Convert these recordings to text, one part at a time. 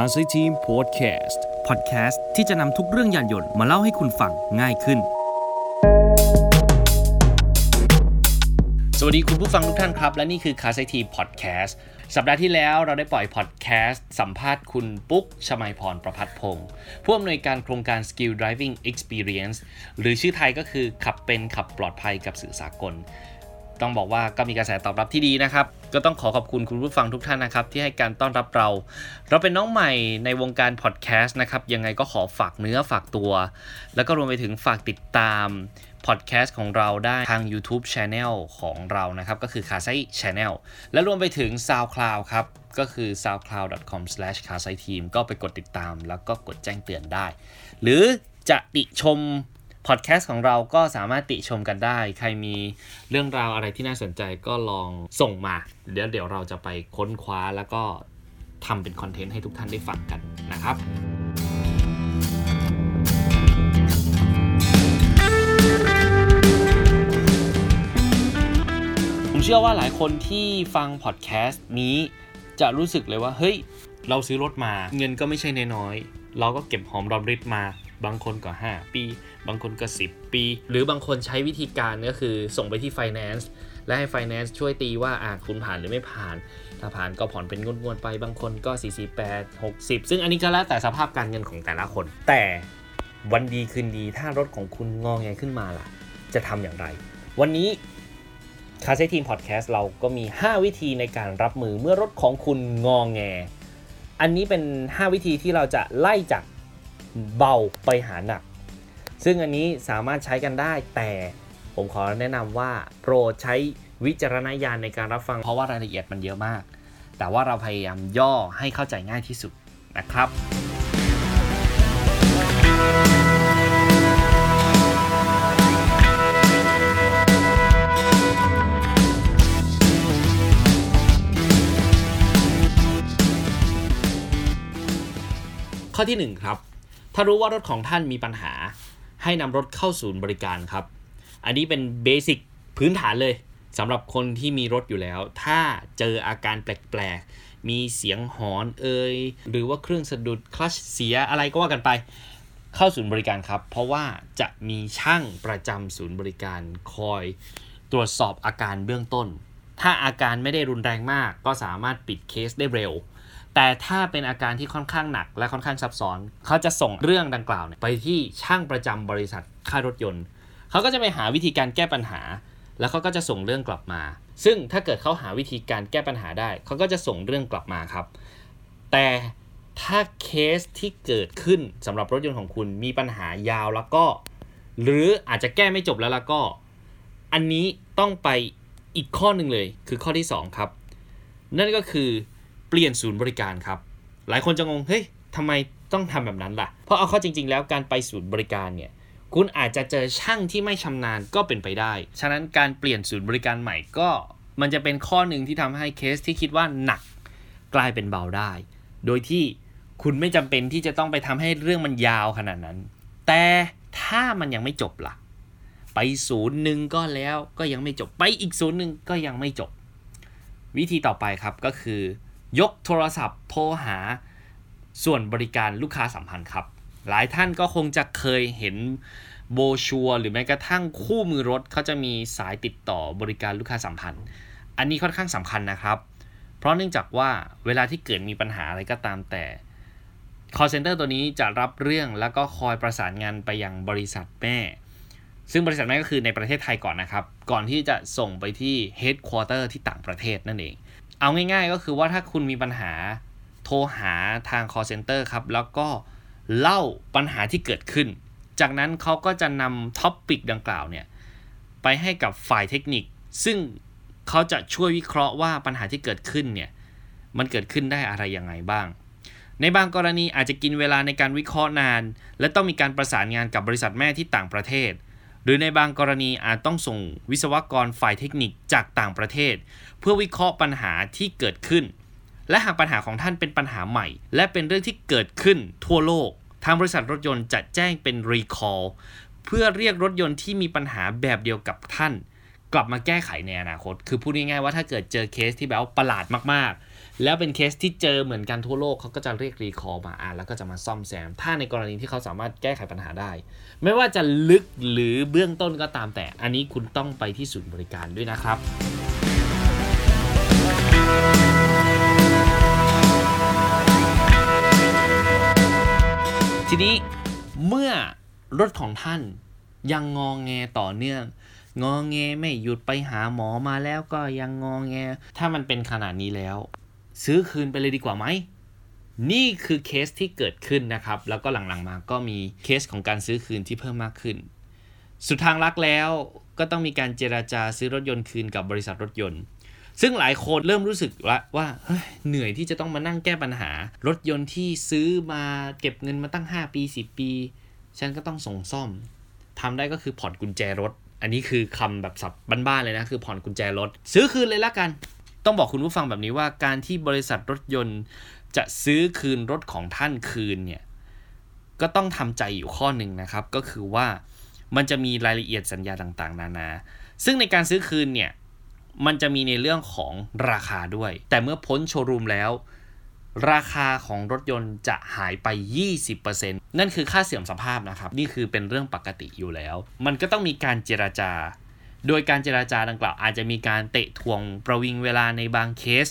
c a r s i Team Podcast พอดแคสต์ที่จะนำทุกเรื่องยานยนต์มาเล่าให้คุณฟังง่ายขึ้น สวัสดีคุณผู้ฟังทุกท่านครับ และนี่คือ c a r s i Team Podcast สัปดาห์ที่แล้วเราได้ปล่อยพอดแคสต์สัมภาษณ์คุณปุ๊ก ชมัยพรประพัฒพงศ์ผู้อำนวยการโครงการ Skill Driving Experience หรือชื่อไทยก็คือขับเป็นขับปลอดภัยกับสื่อสากล ต้องบอกว่าก็มีกระแสตอบรับที่ดีนะครับ ก็ต้องขอขอบคุณคุณผู้ฟังทุกท่านนะครับ ที่ให้การต้อนรับเรา เราเป็นน้องใหม่ในวงการพอดแคสต์นะครับ ยังไงก็ขอฝากเนื้อฝากตัว แล้วก็รวมไปถึงฝากติดตามพอดแคสต์ของเราได้ทาง YouTube Channel ของเรานะครับ ก็คือ c a s i Channel และรวมไปถึง SoundCloud ครับ ก็คือ soundcloud.com/c a s i team ก็ไปกดติดตามแล้วก็กดแจ้งเตือนได้ หรือจะติชม พอดแคสต์ของเราก็สามารถติชมกันได้ ใครมีเรื่องราวอะไรที่น่าสนใจก็ลองส่งมา เดี๋ยวเดี๋ยวเราจะไปค้นคว้าแล้วก็ทำเป็นคอนเทนต์ให้ทุกท่านได้ฟังกันนะครับผมเชื่อว่าหลายคนที่ฟังพอดแคสต์นี้จะรู้สึกเลยว่า เฮ้ย เราซื้อรถมา เงินก็ไม่ใช่น้อยๆเราก็เก็บหอมรอมริบมา บางคนก็ 5 ปี บางคนก็ 10 ปี หรือบางคนใช้วิธีการก็คือส่งไปที่ Finance และให้ Finance ช่วยตีว่าอะคุณผ่านหรือไม่ผ่าน ถ้าผ่านก็ผ่อนเป็นงวดๆไปบางคนก็ 48 60 ซึ่งอันนี้ก็แล้วแต่สภาพการเงินของแต่ละคน แต่วันดีคืนดีถ้ารถของคุณงองแงขึ้นมาล่ะ จะทำอย่างไร วันนี้คาเซทีมพอดแคสต์เราก็มี 5 วิธีในการรับมือเมื่อรถของคุณงองแง อันนี้เป็น 5 วิธีที่เราจะไล่จากเบาไปหาหนัก ซึ่งอันนี้สามารถใช้กันได้แต่ผมขอแนะนำว่าโปรดใช้วิจารณญาณในการรับฟังเพราะว่ารายละเอียดมันเยอะมาก แต่ว่าเราพยายามย่อให้เข้าใจง่ายที่สุดนะครับข้อที่ 1 ครับ ถ้ารู้ว่ารถของท่านมีปัญหา ให้นำรถเข้าศูนย์บริการครับ อันนี้เป็นเบสิกพื้นฐานเลยสำหรับคนที่มีรถอยู่แล้ว ถ้าเจออาการแปลกๆ มีเสียงหอนเอ่ยหรือว่าเครื่องสะดุดคลัชเสียอะไรก็ว่ากันไปเข้าศูนย์บริการครับ เพราะว่าจะมีช่างประจำศูนย์บริการคอยตรวจสอบอาการเบื้องต้น ถ้าอาการไม่ได้รุนแรงมาก ก็สามารถปิดเคสได้เร็ว แต่ถ้าเป็นอาการที่ค่อนข้างหนักและค่อนข้างซับซ้อน เขาจะส่งเรื่องดังกล่าวไปที่ช่างประจำบริษัทค่ายรถยนต์ เขาก็จะไปหาวิธีการแก้ปัญหา แล้วเขาก็จะส่งเรื่องกลับมา ซึ่งถ้าเกิดเขาหาวิธีการแก้ปัญหาได้ เขาก็จะส่งเรื่องกลับมาครับ แต่ถ้าเคสที่เกิดขึ้นสำหรับรถยนต์ของคุณมีปัญหายาวแล้วก็ หรืออาจจะแก้ไม่จบแล้วแล้วก็ อันนี้ต้องไปอีกข้อหนึ่งเลยคือข้อที่ 2 ครับ นั่นก็คือ เปลี่ยนศูนย์บริการครับ หลายคนจะงง เฮ้ยทำไมต้องทำแบบนั้นล่ะ เพราะเอาเข้าจริง ๆ แล้วการไปศูนย์บริการเนี่ย คุณอาจจะเจอช่างที่ไม่ชำนาญก็เป็นไปได้ ฉะนั้นการเปลี่ยนศูนย์บริการใหม่ก็ มันจะเป็นข้อหนึ่งที่ทำให้เคสที่คิดว่าหนักกลายเป็นเบาได้ โดยที่คุณไม่จำเป็นที่จะต้องไปทำให้เรื่องมันยาวขนาดนั้น แต่ถ้ามันยังไม่จบล่ะ ไปศูนย์หนึ่งก็แล้วก็ยังไม่จบ ไปอีกศูนย์หนึ่งก็ยังไม่จบ วิธีต่อไปครับก็คือ ยกโทรศัพท์โทรหาส่วนบริการลูกค้าสัมพันธ์ครับ หลายท่านก็คงจะเคยเห็นโบชัวหรือแม้กระทั่งคู่มือรถเขาจะมีสายติดต่อบริการลูกค้าสัมพันธ์ อันนี้ค่อนข้างสำคัญนะครับ เพราะเนื่องจากว่าเวลาที่เกิดมีปัญหาอะไรก็ตามแต่ call center ตัวนี้จะรับเรื่องแล้วก็คอยประสานงานไปยังบริษัทแม่ ซึ่งบริษัทแม่ก็คือในประเทศไทยก่อนนะครับ ก่อนที่จะส่งไปที่ headquarter ที่ต่างประเทศนั่นเอง เอาง่ายๆก็คือว่าถ้าคุณมีปัญหาโทรหาทาง call center ครับ แล้วก็เล่าปัญหาที่เกิดขึ้น จากนั้นเขาก็จะนำท็อปปิกดังกล่าวเนี่ยไปให้กับฝ่ายเทคนิค ซึ่งเขาจะช่วยวิเคราะห์ว่าปัญหาที่เกิดขึ้นเนี่ยมันเกิดขึ้นได้อะไรยังไงบ้าง ในบางกรณีอาจจะกินเวลาในการวิเคราะห์นาน และต้องมีการประสานงานกับบริษัทแม่ที่ต่างประเทศ หรือในบางกรณีอาจต้องส่งวิศวกรฝ่ายเทคนิคจากต่างประเทศ เพื่อวิเคราะห์ปัญหาที่เกิดขึ้น และหากปัญหาของท่านเป็นปัญหาใหม่ และเป็นเรื่องที่เกิดขึ้นทั่วโลก ทางบริษัทรถยนต์จะแจ้งเป็น recall เพื่อเรียกรถยนต์ที่มีปัญหาแบบเดียวกับท่าน กลับมาแก้ไขในอนาคต คือพูดง่ายๆว่าถ้าเกิดเจอเคสที่แบบประหลาดมากๆ แล้วเป็นเคสที่เจอเหมือนกันทั่วโลกเขาก็จะเรียก recall มาอ่านแล้วก็จะมาซ่อมแซม ถ้าในกรณีที่เขาสามารถแก้ไขปัญหาได้ ไม่ว่าจะลึกหรือเบื้องต้นก็ตามแต่ อันนี้คุณต้องไปที่ศูนย์บริการด้วยนะครับทีนี้เมื่อรถของท่านยังงองแงต่อเนื่อง งองแงไม่หยุดไปหาหมอมาแล้วก็ยังงองแง ถ้ามันเป็นขนาดนี้แล้ว ซื้อคืนไปเลยดีกว่าไหม นี่คือเคสที่เกิดขึ้นนะครับ แล้วก็หลังๆมาก็มีเคสของการซื้อคืนที่เพิ่มมากขึ้น สุดทางรักแล้วก็ต้องมีการเจราจาซื้อรถยนต์คืนกับบริษัทรถยนต์ ซึ่งหลายคนเริ่มรู้สึกล้วว่าเฮ้ยเหนื่อยที่จะต้องมานั่งแก้ปัญหา รถยนต์ที่ซื้อมาเก็บเงินมาตั้ง 5 ปี 10 ปี ฉันก็ต้องส่งซ่อมทำได้ก็คือผ่อนกุญแจรถ อันนี้คือคำแบบสับบ้านๆเลยนะ คือผ่อนกุญแจรถ ซื้อคืนเลยละกัน ต้องบอกคุณผู้ฟังแบบนี้ว่าการที่บริษัทรถยนต์จะซื้อคืนรถของท่านคืนเนี่ยก็ต้องทำใจอยู่ข้อหนึ่งนะครับ ก็คือว่ามันจะมีรายละเอียดสัญญาต่างๆ นานา ซึ่งในการซื้อคืนเนี่ยมันจะมีในเรื่องของราคาด้วย แต่เมื่อพ้นโชว์รูมแล้ว ราคาของรถยนต์จะหายไป 20%นั่นคือค่าเสื่อมสภาพนะครับ นี่คือเป็นเรื่องปกติอยู่แล้ว มันก็ต้องมีการเจราจา โดยการเจราจาดังกล่าวอาจจะมีการเตะทวงประวิงเวลาในบางเคส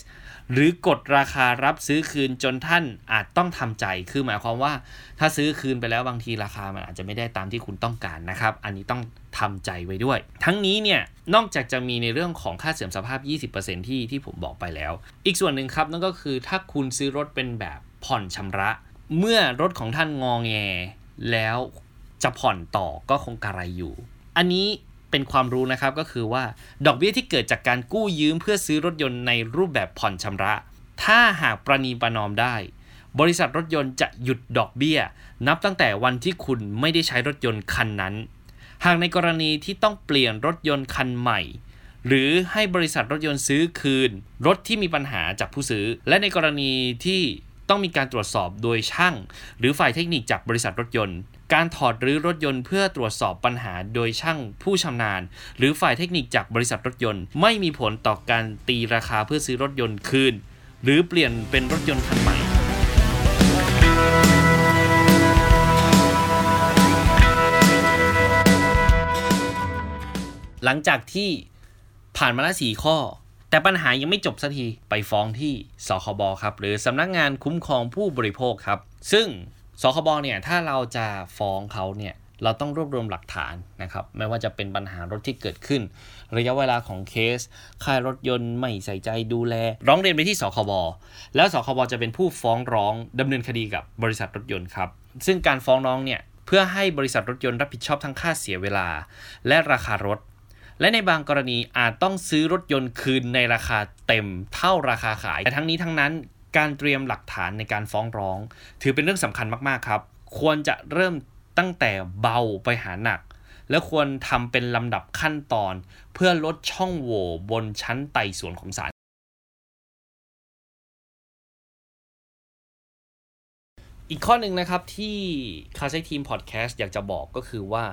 หรือกดราคารับซื้อคืนจนท่านอาจต้องทำใจ คือหมายความว่า ถ้าซื้อคืนไปแล้วบางทีราคามันอาจจะไม่ได้ตามที่คุณต้องการนะครับ อันนี้ต้องทำใจไว้ด้วย ทั้งนี้เนี่ยนอกจากจะมีในเรื่องของค่าเสื่อมสภาพ 20%ที่ที่ผมบอกไปแล้ว อีกส่วนหนึ่งครับนั่นก็คือถ้าคุณซื้อรถเป็นแบบผ่อนชำระ เมื่อรถของท่านงองแงแล้วจะผ่อนต่อก็คงกระไรอยู่ อันนี้ เป็นความรู้นะครับก็คือว่า ดอกเบี้ยที่เกิดจากการกู้ยืมเพื่อซื้อรถยนต์ในรูปแบบผ่อนชำระ ถ้าหากประนีประนอมได้ บริษัทรถยนต์จะหยุดดอกเบี้ย นับตั้งแต่วันที่คุณไม่ได้ใช้รถยนต์คันนั้น หากในกรณีที่ต้องเปลี่ยนรถยนต์คันใหม่ หรือให้บริษัทรถยนต์ซื้อคืน รถที่มีปัญหาจากผู้ซื้อ และในกรณีที่ต้องมีการตรวจสอบโดยช่าง หรือฝ่ายเทคนิคจากบริษัทรถยนต์ การถอดรื้อรถยนต์เพื่อตรวจสอบปัญหาโดยช่างผู้ชำนาญ หรือฝ่ายเทคนิคจากบริษัทรถยนต์ ไม่มีผลต่อการตีราคาเพื่อซื้อรถยนต์คืน หรือเปลี่ยนเป็นรถยนต์คันใหม่หลังจากที่ผ่านมาแล้วสี่ข้อ แต่ปัญหายังไม่จบสักที ไปฟ้องที่สคบครับ หรือสำนักงานคุ้มครองผู้บริโภคครับ ซึ่ง สคบเนี่ยถ้าเราจะฟ้องเขาเนี่ยเราต้องรวบรวมหลักฐานนะครับ ไม่ว่าจะเป็นปัญหารถที่เกิดขึ้น ระยะเวลาของเคส ค่ายรถยนต์ไม่ใส่ใจดูแล ร้องเรียนไปที่สคบแล้วสคบจะเป็นผู้ฟ้องร้องดำเนินคดีกับบริษัทรถยนต์ครับ ซึ่งการฟ้องร้องเนี่ยเพื่อให้บริษัทรถยนต์รับผิดชอบทั้งค่าเสียเวลา และราคารถ และในบางกรณีอาจต้องซื้อรถยนต์คืนในราคาเต็มเท่าราคาขายแต่ทั้งนี้ทั้งนั้น การเตรียมหลักฐานในการฟ้องร้อง ถือเป็นเรื่องสำคัญมากๆครับ ควรจะเริ่มตั้งแต่เบาไปหาหนัก และควรทำเป็นลำดับขั้นตอน เพื่อลดช่องโหว่บนชั้นไต่สวนของศาลอีกข้อหนึ่งนะครับที่คาเซ็ทีมพอดแคสต์อยากจะบอกก็คือว่า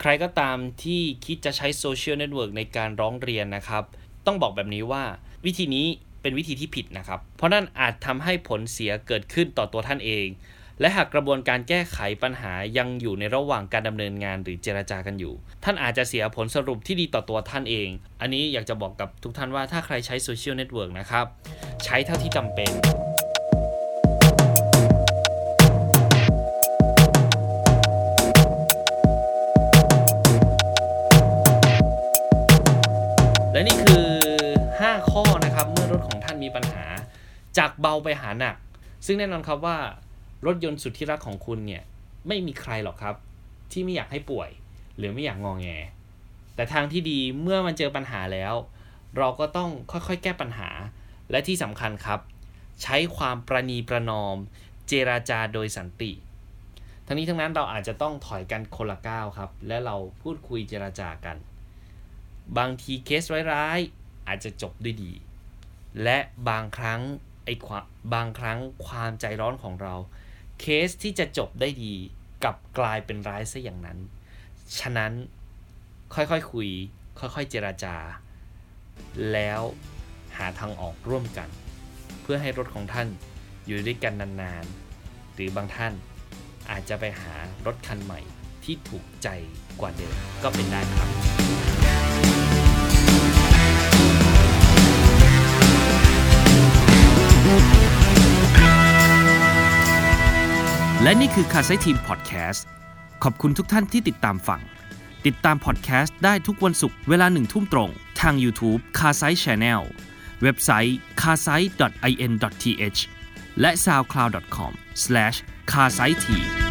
ใครก็ตามที่คิดจะใช้โซเชียลเน็ตเวิร์กในการร้องเรียนนะครับ ต้องบอกแบบนี้ว่าวิธีนี้ เป็นวิธีที่ผิดนะครับ เพราะนั่นอาจทำให้ผลเสียเกิดขึ้นต่อตัวท่านเอง และหากกระบวนการแก้ไขปัญหายังอยู่ในระหว่างการดำเนินงานหรือเจราจากันอยู่ ท่านอาจจะเสียผลสรุปที่ดีต่อตัวท่านเอง อันนี้อยากจะบอกกับทุกท่านว่าถ้าใครใช้โซเชียลเน็ตเวิร์กนะครับ ใช้เท่าที่จำเป็นากเบาไปหาหนัก ซึ่งแน่นอนครับว่ารถยนต์สุดที่รักของคุณเนี่ยไม่มีใครหรอกครับ ที่ไม่อยากให้ป่วย หรือไม่อยากงองแง แต่ทางที่ดีเมื่อมันเจอปัญหาแล้ว เราก็ต้องค่อยๆ แก้ปัญหา และที่สำคัญครับ ใช้ความประนีประนอม เจราจาโดยสันติ ทั้งนี้ทั้งนั้นเราอาจจะต้องถอยกันคนละก้าวครับ และเราพูดคุยเจราจากัน บางทีเคสร้ายๆอาจจะจบด้วยดี และบางครั้ง ไอ้ความบางครั้งความใจร้อนของเรา เคสที่จะจบได้ดีกับกลายเป็นร้ายซะอย่างนั้น ฉะนั้นค่อยๆคคุย ค่อยๆเจราจา แล้วหาทางออกร่วมกัน เพื่อให้รถของท่านอยู่ด้วยกันนานๆ หรือบางท่านอาจจะไปหารถคันใหม่ที่ถูกใจกว่าเดิมก็เป็นได้ครับ และนี่คือคาไซทีมพอดแคสต์ขอบคุณทุกท่านที่ติดตามฟัง ติดตามพอดแคสต์ได้ทุกวันศุกร์เวลาหนึ่งทุ่มตรง ทาง YouTube c a s i Channel เว็บไซต์ c a s i in th และ soundcloud.com/carsiteam